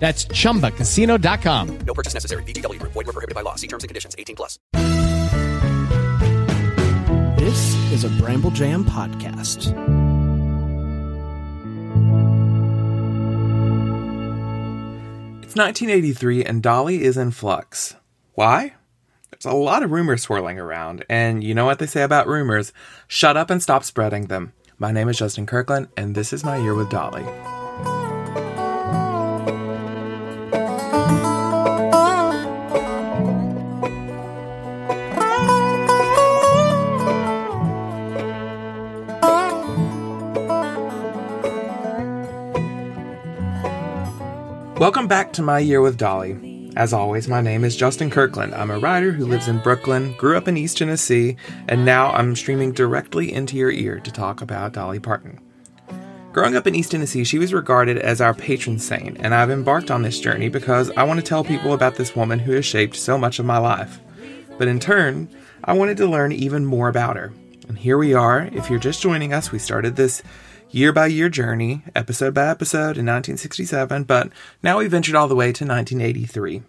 That's chumbacasino.com. No purchase necessary. VGW Group. Void were prohibited by law. See terms and conditions. 18 plus. This is a Bramble Jam podcast. It's 1983 and Dolly is in flux. Why? There's a lot of rumors swirling around, and you know what they say about rumors shut up and stop spreading them. My name is Justin Kirkland, and this is my year with Dolly. Welcome back to My Year with Dolly. As always, my name is Justin Kirkland. I'm a writer who lives in Brooklyn, grew up in East Tennessee, and now I'm streaming directly into your ear to talk about Dolly Parton. Growing up in East Tennessee, she was regarded as our patron saint, and I've embarked on this journey because I want to tell people about this woman who has shaped so much of my life. But in turn, I wanted to learn even more about her. And here we are. If you're just joining us, we started this year by year journey, episode by episode in 1967, but now we ventured all the way to 1983.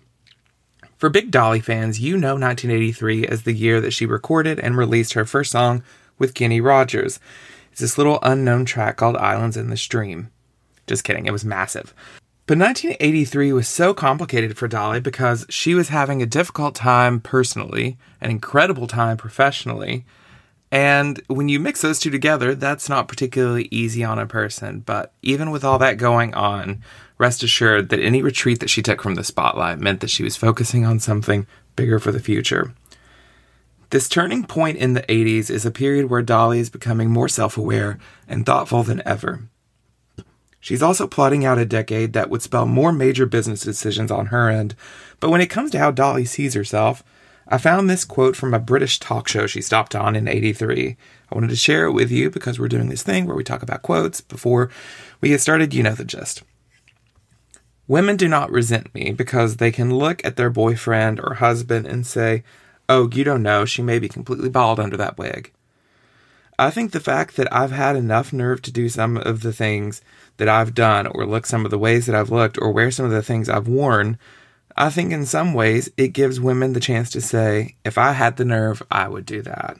For big Dolly fans, you know 1983 as the year that she recorded and released her first song with Kenny Rogers. It's this little unknown track called Islands in the Stream. Just kidding, it was massive. But 1983 was so complicated for Dolly because she was having a difficult time personally, an incredible time professionally, and when you mix those two together, that's not particularly easy on a person. But even with all that going on, rest assured that any retreat that she took from the spotlight meant that she was focusing on something bigger for the future. This turning point in the 80s is a period where Dolly is becoming more self aware and thoughtful than ever. She's also plotting out a decade that would spell more major business decisions on her end, but when it comes to how Dolly sees herself, I found this quote from a British talk show she stopped on in 83. I wanted to share it with you because we're doing this thing where we talk about quotes before we get started. You know the gist. Women do not resent me because they can look at their boyfriend or husband and say, Oh, you don't know, she may be completely bald under that wig. I think the fact that I've had enough nerve to do some of the things that I've done, or look some of the ways that I've looked, or wear some of the things I've worn, I think in some ways it gives women the chance to say, if I had the nerve, I would do that.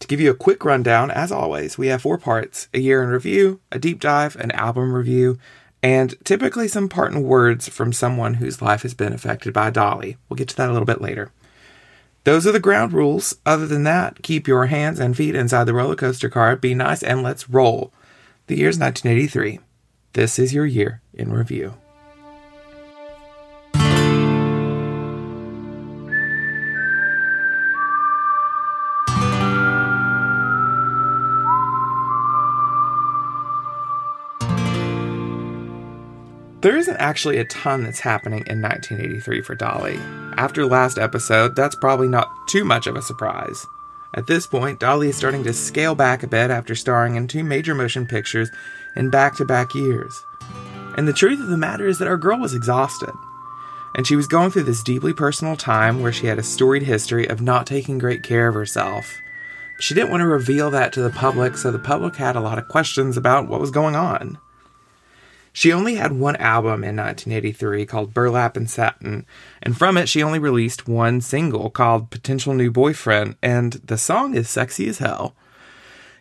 To give you a quick rundown, as always, we have four parts a year in review, a deep dive, an album review, and typically some parting words from someone whose life has been affected by Dolly. We'll get to that a little bit later. Those are the ground rules. Other than that, keep your hands and feet inside the roller coaster car, be nice, and let's roll. The year's 1983. This is your year in review. There isn't actually a ton that's happening in 1983 for Dolly. After last episode, that's probably not too much of a surprise. At this point, Dolly is starting to scale back a bit after starring in two major motion pictures in back to back years. And the truth of the matter is that our girl was exhausted. and she was going through this deeply personal time where she had a storied history of not taking great care of herself. She didn't want to reveal that to the public, so the public had a lot of questions about what was going on. She only had one album in 1983 called Burlap and Satin, and from it she only released one single called Potential New Boyfriend, and the song is sexy as hell.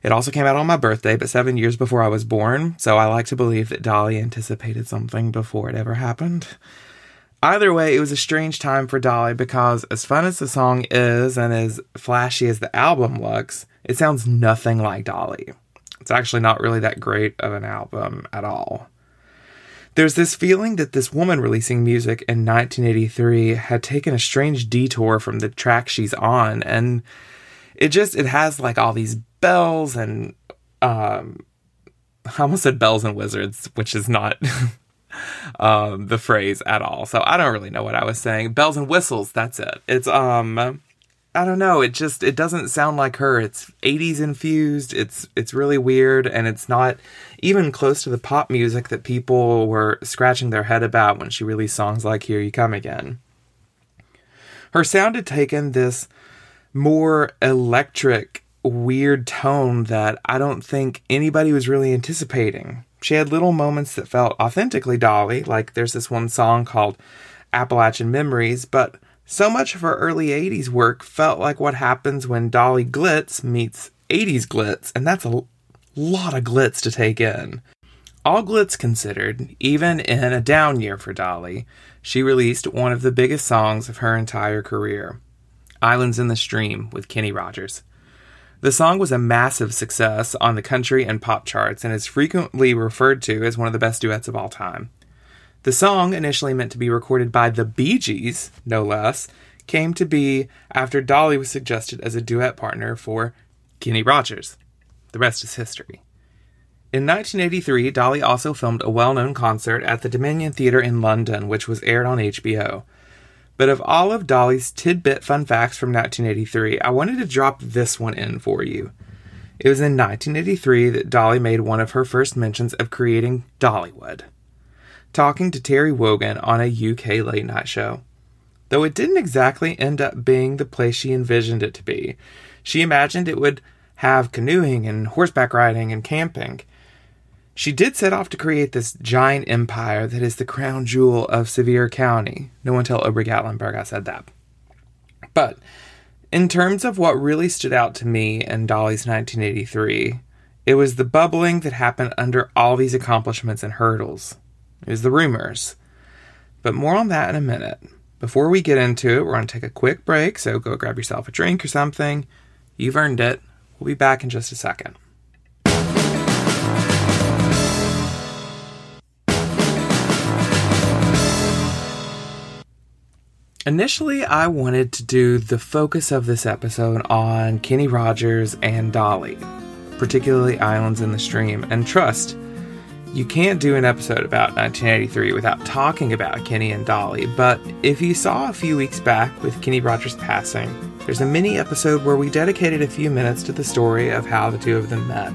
It also came out on my birthday, but seven years before I was born, so I like to believe that Dolly anticipated something before it ever happened. Either way, it was a strange time for Dolly because, as fun as the song is and as flashy as the album looks, it sounds nothing like Dolly. It's actually not really that great of an album at all. There's this feeling that this woman releasing music in 1983 had taken a strange detour from the track she's on, and it just it has like all these bells and um, I almost said bells and wizards, which is not um, the phrase at all. So I don't really know what I was saying. Bells and whistles, that's it. It's um I don't know, it just it doesn't sound like her. It's 80s infused. It's it's really weird and it's not even close to the pop music that people were scratching their head about when she released songs like Here You Come Again. Her sound had taken this more electric weird tone that I don't think anybody was really anticipating. She had little moments that felt authentically Dolly, like there's this one song called Appalachian Memories, but so much of her early 80s work felt like what happens when Dolly Glitz meets 80s glitz, and that's a lot of glitz to take in. All glitz considered, even in a down year for Dolly, she released one of the biggest songs of her entire career Islands in the Stream with Kenny Rogers. The song was a massive success on the country and pop charts and is frequently referred to as one of the best duets of all time. The song, initially meant to be recorded by the Bee Gees, no less, came to be after Dolly was suggested as a duet partner for Kenny Rogers. The rest is history. In 1983, Dolly also filmed a well known concert at the Dominion Theatre in London, which was aired on HBO. But of all of Dolly's tidbit fun facts from 1983, I wanted to drop this one in for you. It was in 1983 that Dolly made one of her first mentions of creating Dollywood, talking to Terry Wogan on a UK late night show. Though it didn't exactly end up being the place she envisioned it to be, she imagined it would have canoeing and horseback riding and camping. She did set off to create this giant empire that is the crown jewel of Sevier County. No one tell Gatlinburg I said that. But in terms of what really stood out to me in Dolly's 1983, it was the bubbling that happened under all these accomplishments and hurdles. It was the rumors. But more on that in a minute. Before we get into it, we're going to take a quick break, so go grab yourself a drink or something. You've earned it. We'll be back in just a second. Initially, I wanted to do the focus of this episode on Kenny Rogers and Dolly, particularly Islands in the Stream. And trust, you can't do an episode about 1983 without talking about Kenny and Dolly. But if you saw a few weeks back with Kenny Rogers passing, there's a mini episode where we dedicated a few minutes to the story of how the two of them met.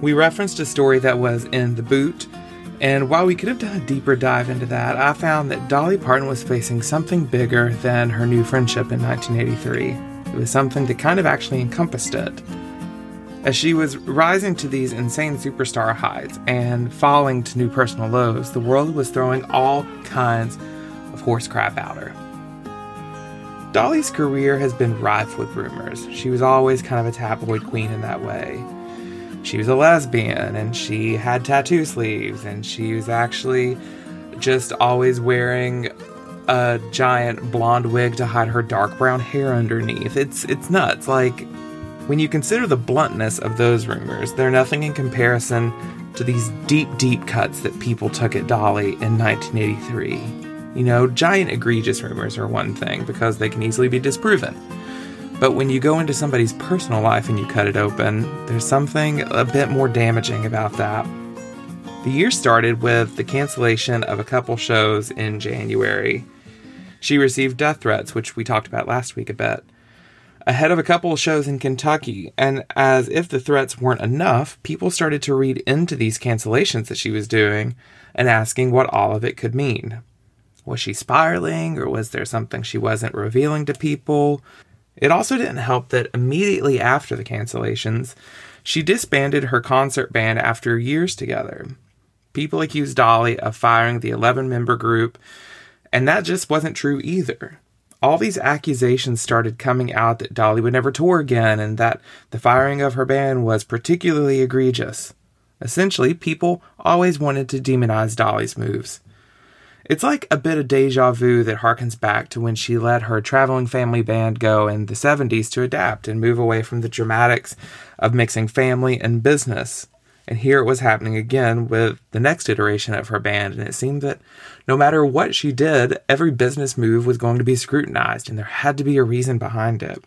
We referenced a story that was in The Boot and while we could have done a deeper dive into that, I found that Dolly Parton was facing something bigger than her new friendship in 1983. It was something that kind of actually encompassed it. As she was rising to these insane superstar heights and falling to new personal lows, the world was throwing all kinds of horse crap at her. Dolly's career has been rife with rumors. She was always kind of a tabloid queen in that way she was a lesbian and she had tattoo sleeves and she was actually just always wearing a giant blonde wig to hide her dark brown hair underneath. It's it's nuts. Like when you consider the bluntness of those rumors, they're nothing in comparison to these deep, deep cuts that people took at Dolly in 1983. You know, giant egregious rumors are one thing because they can easily be disproven. But when you go into somebody's personal life and you cut it open, there's something a bit more damaging about that. The year started with the cancellation of a couple shows in January. She received death threats, which we talked about last week a bit, ahead of a couple of shows in Kentucky. And as if the threats weren't enough, people started to read into these cancellations that she was doing and asking what all of it could mean. Was she spiraling, or was there something she wasn't revealing to people? It also didn't help that immediately after the cancellations, she disbanded her concert band after years together. People accused Dolly of firing the 11 member group, and that just wasn't true either. All these accusations started coming out that Dolly would never tour again and that the firing of her band was particularly egregious. Essentially, people always wanted to demonize Dolly's moves. It's like a bit of deja vu that harkens back to when she let her traveling family band go in the 70s to adapt and move away from the dramatics of mixing family and business. And here it was happening again with the next iteration of her band, and it seemed that no matter what she did, every business move was going to be scrutinized, and there had to be a reason behind it.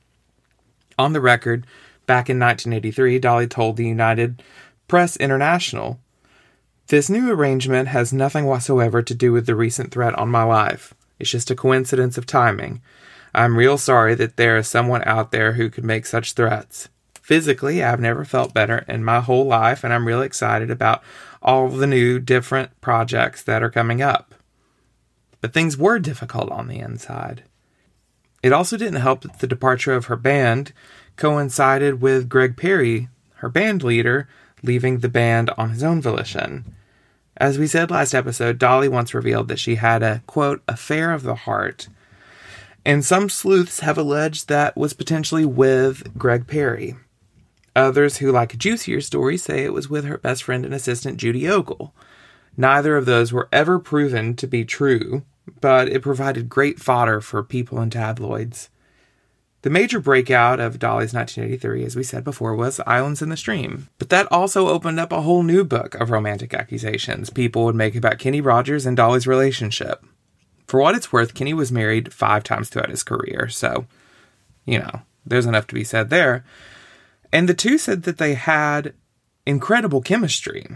On the record, back in 1983, Dolly told the United Press International this new arrangement has nothing whatsoever to do with the recent threat on my life. It's just a coincidence of timing. I'm real sorry that there is someone out there who could make such threats. Physically, I've never felt better in my whole life, and I'm really excited about all the new, different projects that are coming up. But things were difficult on the inside. It also didn't help that the departure of her band coincided with Greg Perry, her band leader, leaving the band on his own volition. As we said last episode, Dolly once revealed that she had a, quote, affair of the heart. And some sleuths have alleged that was potentially with Greg Perry. Others who like a juicier story say it was with her best friend and assistant Judy Ogle. Neither of those were ever proven to be true, but it provided great fodder for people in tabloids. The major breakout of Dolly's 1983, as we said before, was Islands in the Stream. But that also opened up a whole new book of romantic accusations people would make about Kenny Rogers and Dolly's relationship. For what it's worth, Kenny was married five times throughout his career, so, you know, there's enough to be said there. And the two said that they had incredible chemistry.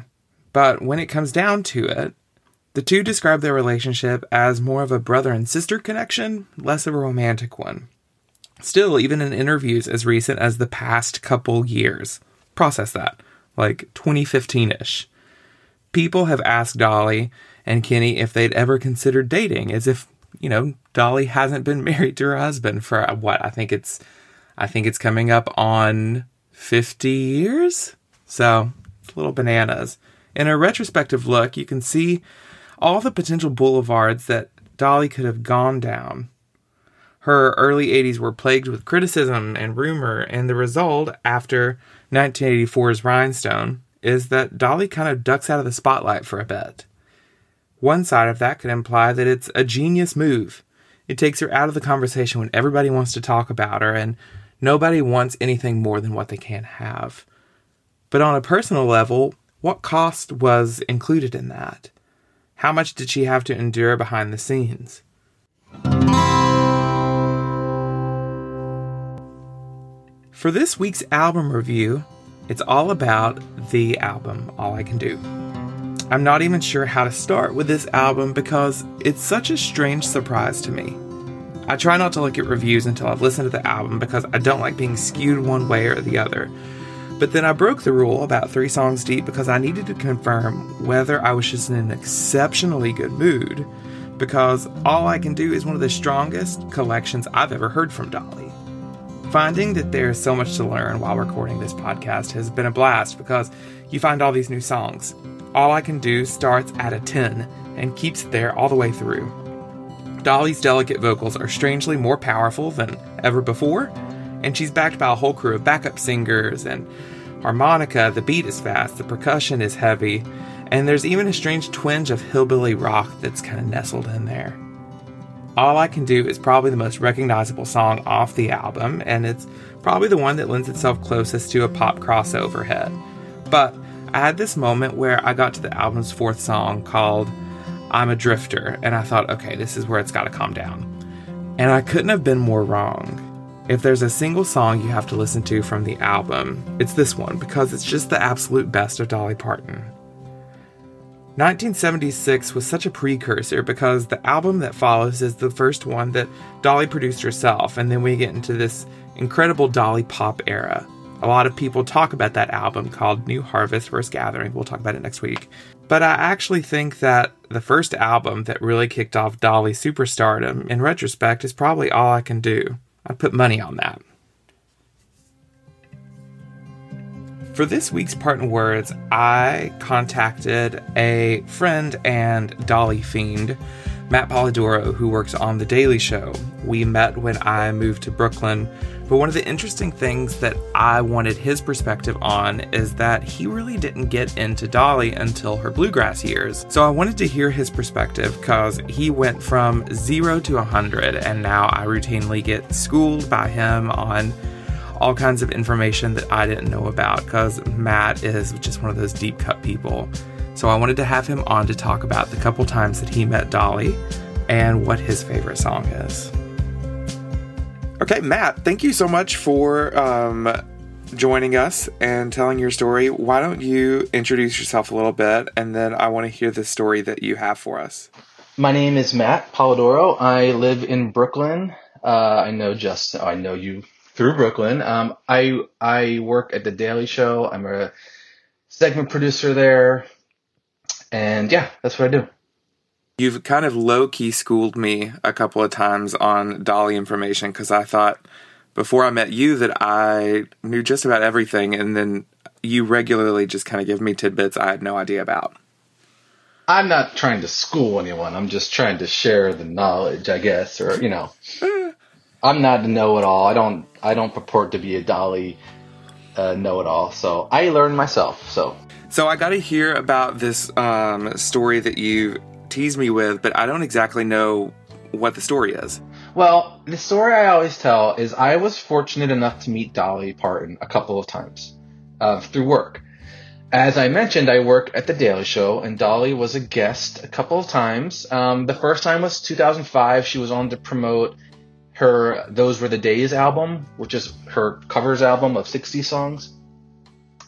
But when it comes down to it, the two describe their relationship as more of a brother and sister connection, less of a romantic one. Still, even in interviews as recent as the past couple years, process that, like 2015 ish, people have asked Dolly and Kenny if they'd ever considered dating, as if, you know, Dolly hasn't been married to her husband for what? I think it's, I think it's coming up on 50 years? So, little bananas. In a retrospective look, you can see all the potential boulevards that Dolly could have gone down her early 80s were plagued with criticism and rumor, and the result after 1984's Rhinestone is that Dolly kind of ducks out of the spotlight for a bit. One side of that could imply that it's a genius move. It takes her out of the conversation when everybody wants to talk about her, and nobody wants anything more than what they can't have. But on a personal level, what cost was included in that? How much did she have to endure behind the scenes? For this week's album review, it's all about the album, All I Can Do. I'm not even sure how to start with this album because it's such a strange surprise to me. I try not to look at reviews until I've listened to the album because I don't like being skewed one way or the other. But then I broke the rule about three songs deep because I needed to confirm whether I was just in an exceptionally good mood because All I Can Do is one of the strongest collections I've ever heard from Dolly. Finding that there's so much to learn while recording this podcast has been a blast because you find all these new songs. All I Can Do starts at a 10 and keeps there all the way through. Dolly's delicate vocals are strangely more powerful than ever before, and she's backed by a whole crew of backup singers and harmonica. The beat is fast, the percussion is heavy, and there's even a strange twinge of hillbilly rock that's kind of nestled in there. All I Can Do is probably the most recognizable song off the album, and it's probably the one that lends itself closest to a pop crossover hit. But I had this moment where I got to the album's fourth song called I'm a Drifter, and I thought, okay, this is where it's got to calm down. And I couldn't have been more wrong. If there's a single song you have to listen to from the album, it's this one because it's just the absolute best of Dolly Parton. 1976 was such a precursor because the album that follows is the first one that Dolly produced herself, and then we get into this incredible Dolly pop era. A lot of people talk about that album called New Harvest First Gathering. We'll talk about it next week. But I actually think that the first album that really kicked off Dolly's superstardom, in retrospect, is probably all I can do. I'd put money on that. For this week's Parting Words, I contacted a friend and Dolly fiend, Matt Polidoro, who works on The Daily Show. We met when I moved to Brooklyn, but one of the interesting things that I wanted his perspective on is that he really didn't get into Dolly until her bluegrass years. So I wanted to hear his perspective because he went from zero to 100, and now I routinely get schooled by him on all kinds of information that I didn't know about because Matt is just one of those deep cut people. So I wanted to have him on to talk about the couple times that he met Dolly and what his favorite song is. Okay, Matt, thank you so much for um, joining us and telling your story. Why don't you introduce yourself a little bit and then I want to hear the story that you have for us. My name is Matt Polidoro. I live in Brooklyn. Uh, I know just I know you through Brooklyn. Um, I I work at the Daily Show. I'm a segment producer there, and yeah, that's what I do. You've kind of low key schooled me a couple of times on Dolly information because I thought before I met you that I knew just about everything, and then you regularly just kind of give me tidbits I had no idea about. I'm not trying to school anyone. I'm just trying to share the knowledge, I guess, or you know. I'm not a know-it-all. I don't. I don't purport to be a Dolly uh, know-it-all. So I learn myself. So. So I got to hear about this um, story that you teased me with, but I don't exactly know what the story is. Well, the story I always tell is I was fortunate enough to meet Dolly Parton a couple of times uh, through work. As I mentioned, I work at the Daily Show, and Dolly was a guest a couple of times. Um, the first time was 2005. She was on to promote her Those Were the Days album, which is her covers album of 60 songs.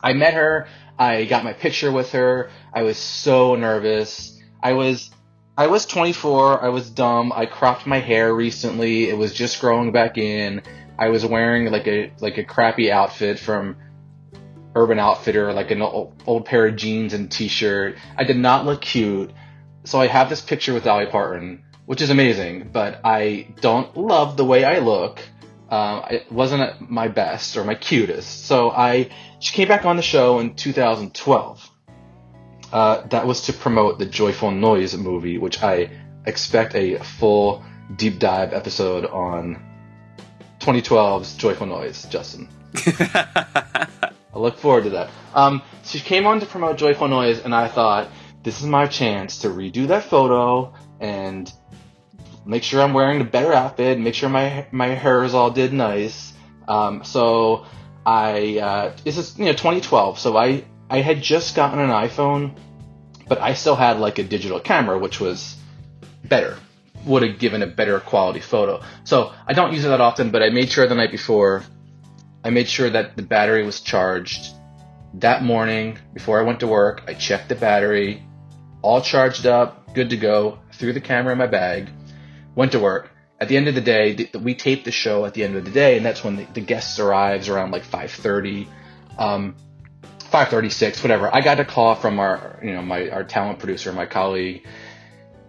I met her, I got my picture with her. I was so nervous. I was I was 24, I was dumb. I cropped my hair recently. It was just growing back in. I was wearing like a like a crappy outfit from Urban Outfitter, like an old, old pair of jeans and t-shirt. I did not look cute. So I have this picture with Dolly Parton which is amazing, but I don't love the way I look. Uh, it wasn't my best or my cutest. So I she came back on the show in 2012. Uh, that was to promote the Joyful Noise movie, which I expect a full deep dive episode on 2012's Joyful Noise, Justin. I look forward to that. Um, she came on to promote Joyful Noise, and I thought this is my chance to redo that photo and make sure I'm wearing a better outfit, make sure my my hair is all did nice. Um, so I uh, this is you know 2012, so I I had just gotten an iPhone, but I still had like a digital camera, which was better, would have given a better quality photo. So I don't use it that often, but I made sure the night before, I made sure that the battery was charged. That morning, before I went to work, I checked the battery, all charged up, good to go. Threw the camera in my bag went to work. At the end of the day, the, we taped the show at the end of the day, and that's when the, the guests arrives around like 5:30, um, 5:36, whatever. I got a call from our, you know, my our talent producer, my colleague.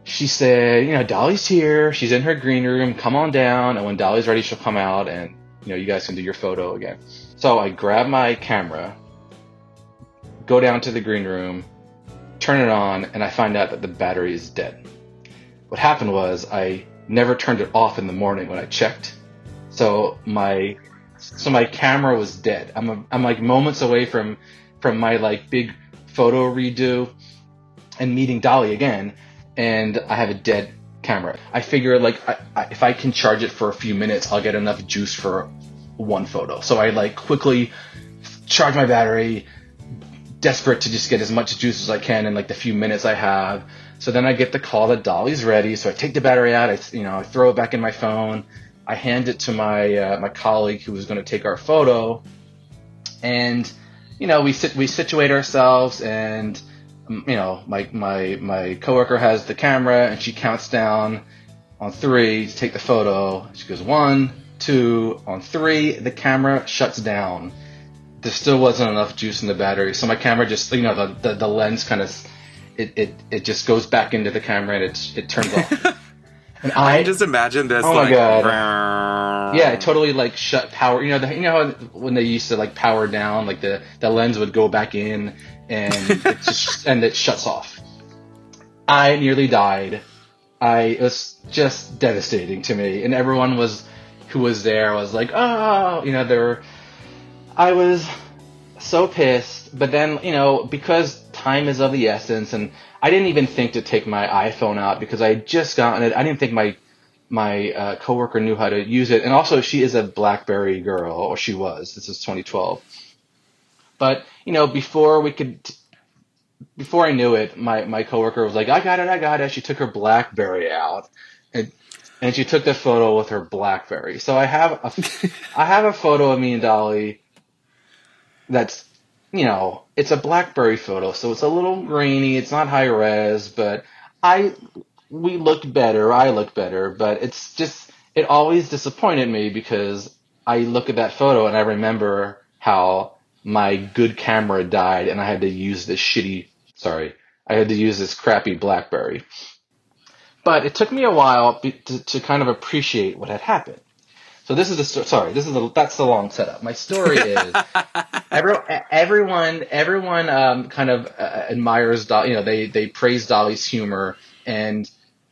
She said, you know, Dolly's here. She's in her green room. Come on down, and when Dolly's ready, she'll come out, and you know, you guys can do your photo again. So I grab my camera, go down to the green room, turn it on, and I find out that the battery is dead. What happened was I never turned it off in the morning when I checked. So my so my camera was dead. I'm a, I'm like moments away from from my like big photo redo and meeting Dolly again, and I have a dead camera. I figure like I, I, if I can charge it for a few minutes, I'll get enough juice for one photo. So I like quickly charge my battery, desperate to just get as much juice as I can in like the few minutes I have. So then I get the call that Dolly's ready. So I take the battery out. I you know I throw it back in my phone. I hand it to my uh, my colleague who was going to take our photo, and you know we sit we situate ourselves and you know my my my coworker has the camera and she counts down on three to take the photo. She goes one, two, on three. The camera shuts down. There still wasn't enough juice in the battery, so my camera just you know the the, the lens kind of it, it, it just goes back into the camera and it, it turns off. And I I just imagine this Oh my like God. yeah, it totally like shut power. You know, the, you know how when they used to like power down, like the the lens would go back in and it just and it shuts off. I nearly died. I it was just devastating to me, and everyone was who was there was like, oh, you know, there. I was so pissed, but then you know because time is of the essence, and I didn't even think to take my iPhone out because I had just gotten it. I didn't think my my uh, coworker knew how to use it, and also she is a BlackBerry girl, or she was. This is 2012. But you know, before we could, before I knew it, my my coworker was like, "I got it, I got it." She took her BlackBerry out, and and she took the photo with her BlackBerry. So I have a, I have a photo of me and Dolly. That's you know, it's a BlackBerry photo, so it's a little grainy. It's not high res, but I we looked better. I look better, but it's just it always disappointed me because I look at that photo and I remember how my good camera died and I had to use this shitty. Sorry, I had to use this crappy BlackBerry. But it took me a while to, to kind of appreciate what had happened. So this is the sorry. This is the that's the long setup. My story is every, everyone everyone um, kind of uh, admires Dolly. You know, they they praise Dolly's humor, and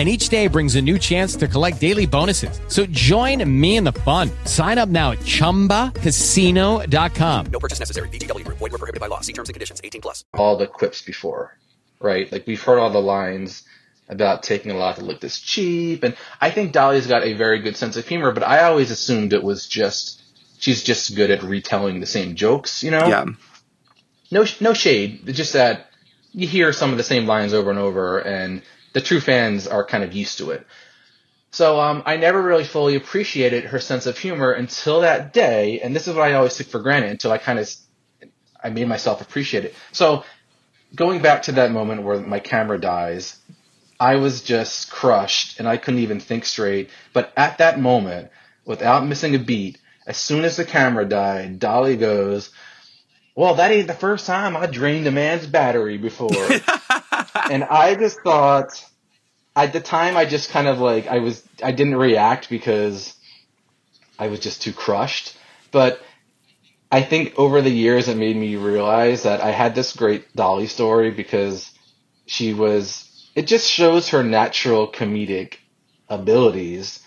and each day brings a new chance to collect daily bonuses. So join me in the fun. Sign up now at ChumbaCasino.com. No purchase necessary. VGW Group. Void were prohibited by law. See terms and conditions. 18 plus. all the quips before, right? Like we've heard all the lines about taking a lot to look this cheap, and I think Dolly's got a very good sense of humor. But I always assumed it was just she's just good at retelling the same jokes, you know? Yeah. No, no shade. It's just that you hear some of the same lines over and over, and the true fans are kind of used to it. So um, I never really fully appreciated her sense of humor until that day, and this is what I always took for granted until I kind of I made myself appreciate it. So going back to that moment where my camera dies, I was just crushed and I couldn't even think straight. But at that moment, without missing a beat, as soon as the camera died, Dolly goes, "Well, that ain't the first time I drained a man's battery before." and I just thought, at the time, I just kind of like I was I didn't react because I was just too crushed. But I think over the years it made me realize that I had this great Dolly story because she was it just shows her natural comedic abilities.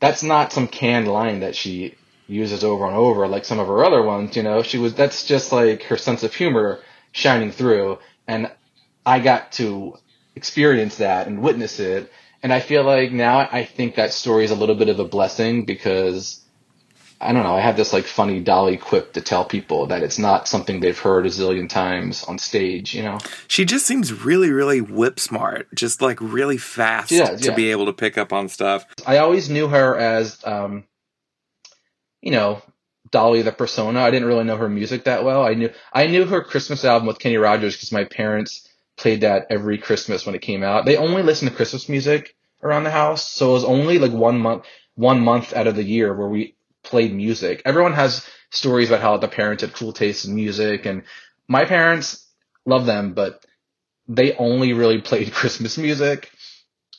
That's not some canned line that she uses over and over like some of her other ones, you know. She was that's just like her sense of humor shining through and I got to experience that and witness it. And I feel like now I think that story is a little bit of a blessing because I don't know, I have this like funny Dolly quip to tell people that it's not something they've heard a zillion times on stage, you know? She just seems really, really whip smart. Just like really fast does, to yeah. be able to pick up on stuff. I always knew her as, um, you know, Dolly the persona. I didn't really know her music that well. I knew I knew her Christmas album with Kenny Rogers because my parents played that every Christmas when it came out. They only listened to Christmas music around the house, so it was only like one month one month out of the year where we played music. Everyone has stories about how the parents had cool taste in music, and my parents love them, but they only really played Christmas music.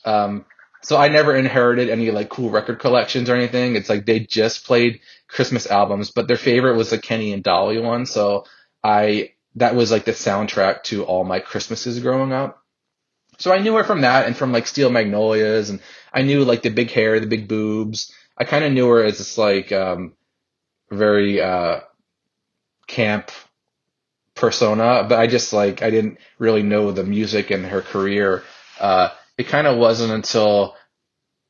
Um, so I never inherited any like cool record collections or anything. It's like they just played Christmas albums, but their favorite was the Kenny and Dolly one. So I that was like the soundtrack to all my Christmases growing up. So I knew her from that and from like Steel Magnolias and I knew like the big hair, the big boobs. I kind of knew her as this like um, very uh, camp persona, but I just like I didn't really know the music and her career. Uh, it kind of wasn't until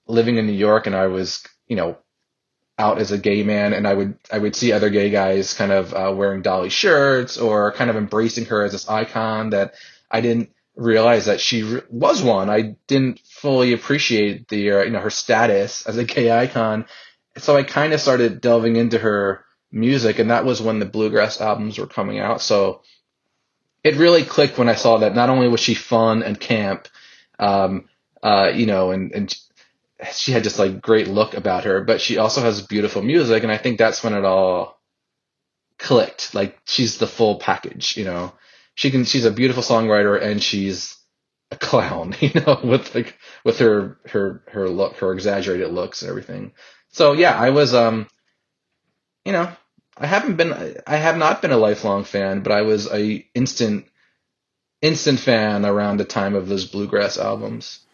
living in New York and I was, you know, out as a gay man and I would I would see other gay guys kind of uh, wearing Dolly shirts or kind of embracing her as this icon that I didn't realize that she re- was one. I didn't fully appreciate the uh, you know her status as a gay icon. So I kind of started delving into her music and that was when the bluegrass albums were coming out. So it really clicked when I saw that not only was she fun and camp um, uh, you know, and, and she had just like great look about her, but she also has beautiful music, and I think that's when it all clicked. Like she's the full package, you know. She can she's a beautiful songwriter and she's a clown, you know, with like with her her her look, her exaggerated looks and everything. So yeah, I was um you know, I haven't been I have not been a lifelong fan, but I was a instant instant fan around the time of those bluegrass albums.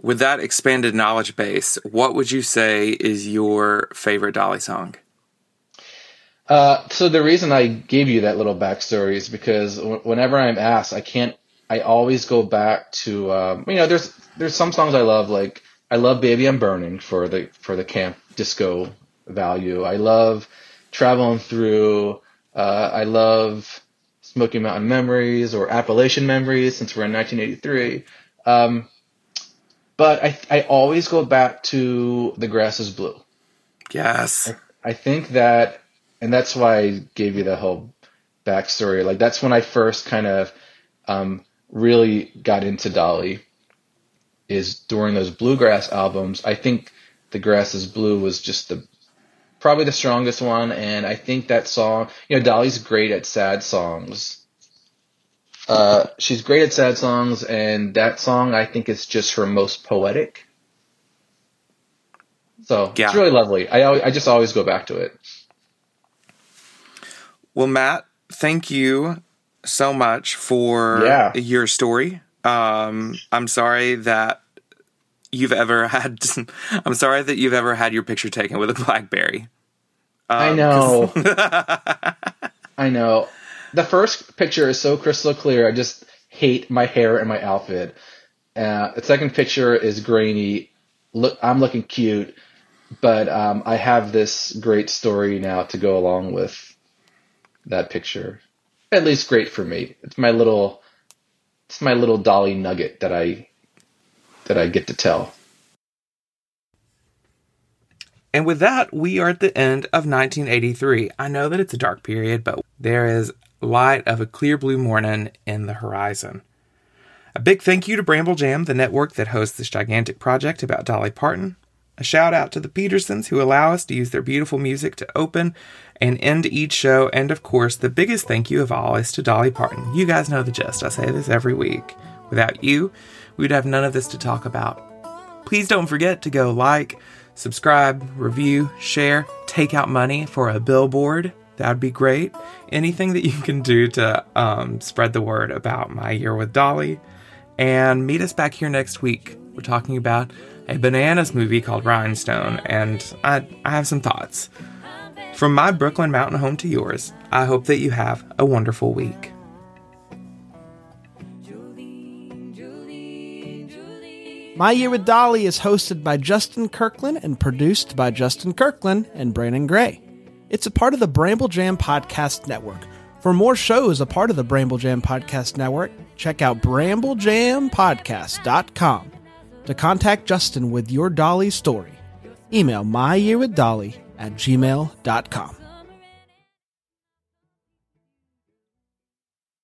With that expanded knowledge base, what would you say is your favorite Dolly song? Uh, so the reason I gave you that little backstory is because w- whenever I'm asked, I can't. I always go back to um, you know. There's there's some songs I love like I love Baby I'm Burning for the for the camp disco value. I love traveling through. Uh, I love Smoky Mountain Memories or Appalachian Memories since we're in 1983. Um, but I I always go back to The Grass is Blue. Yes. I think that, and that's why I gave you the whole backstory. Like that's when I first kind of um, really got into Dolly. Is during those bluegrass albums. I think The Grass is Blue was just the probably the strongest one, and I think that song. You know, Dolly's great at sad songs. Uh, she's great at sad songs, and that song I think is just her most poetic. So Yeah. it's really lovely. I I just always go back to it. Well, Matt, thank you so much for Yeah. your story. Um, I'm sorry that you've ever had. I'm sorry that you've ever had your picture taken with a BlackBerry. I Um, know. I know. The first picture is so crystal clear. I just hate my hair and my outfit. Uh, the second picture is grainy. Look, I'm looking cute, but um, I have this great story now to go along with that picture. At least great for me. It's my little, it's my little Dolly nugget that I that I get to tell. And with that, we are at the end of 1983. I know that it's a dark period, but there is light of a clear blue morning in the horizon. A big thank you to Bramble Jam, the network that hosts this gigantic project about Dolly Parton. A shout out to the Petersons who allow us to use their beautiful music to open and end each show. And of course, the biggest thank you of all is to Dolly Parton. You guys know the gist. I say this every week. Without you, we'd have none of this to talk about. Please don't forget to go like, subscribe, review, share, take out money for a billboard. That would be great. Anything that you can do to um, spread the word about my year with Dolly. And meet us back here next week. We're talking about a bananas movie called Rhinestone, and I, I have some thoughts. From my Brooklyn mountain home to yours, I hope that you have a wonderful week. My Year with Dolly is hosted by Justin Kirkland and produced by Justin Kirkland and Brandon Gray. It's a part of the Bramble Jam Podcast Network. For more shows a part of the Bramble Jam Podcast Network, check out bramblejampodcast.com. To contact Justin with your Dolly story, email myyearwithdolly at gmail.com.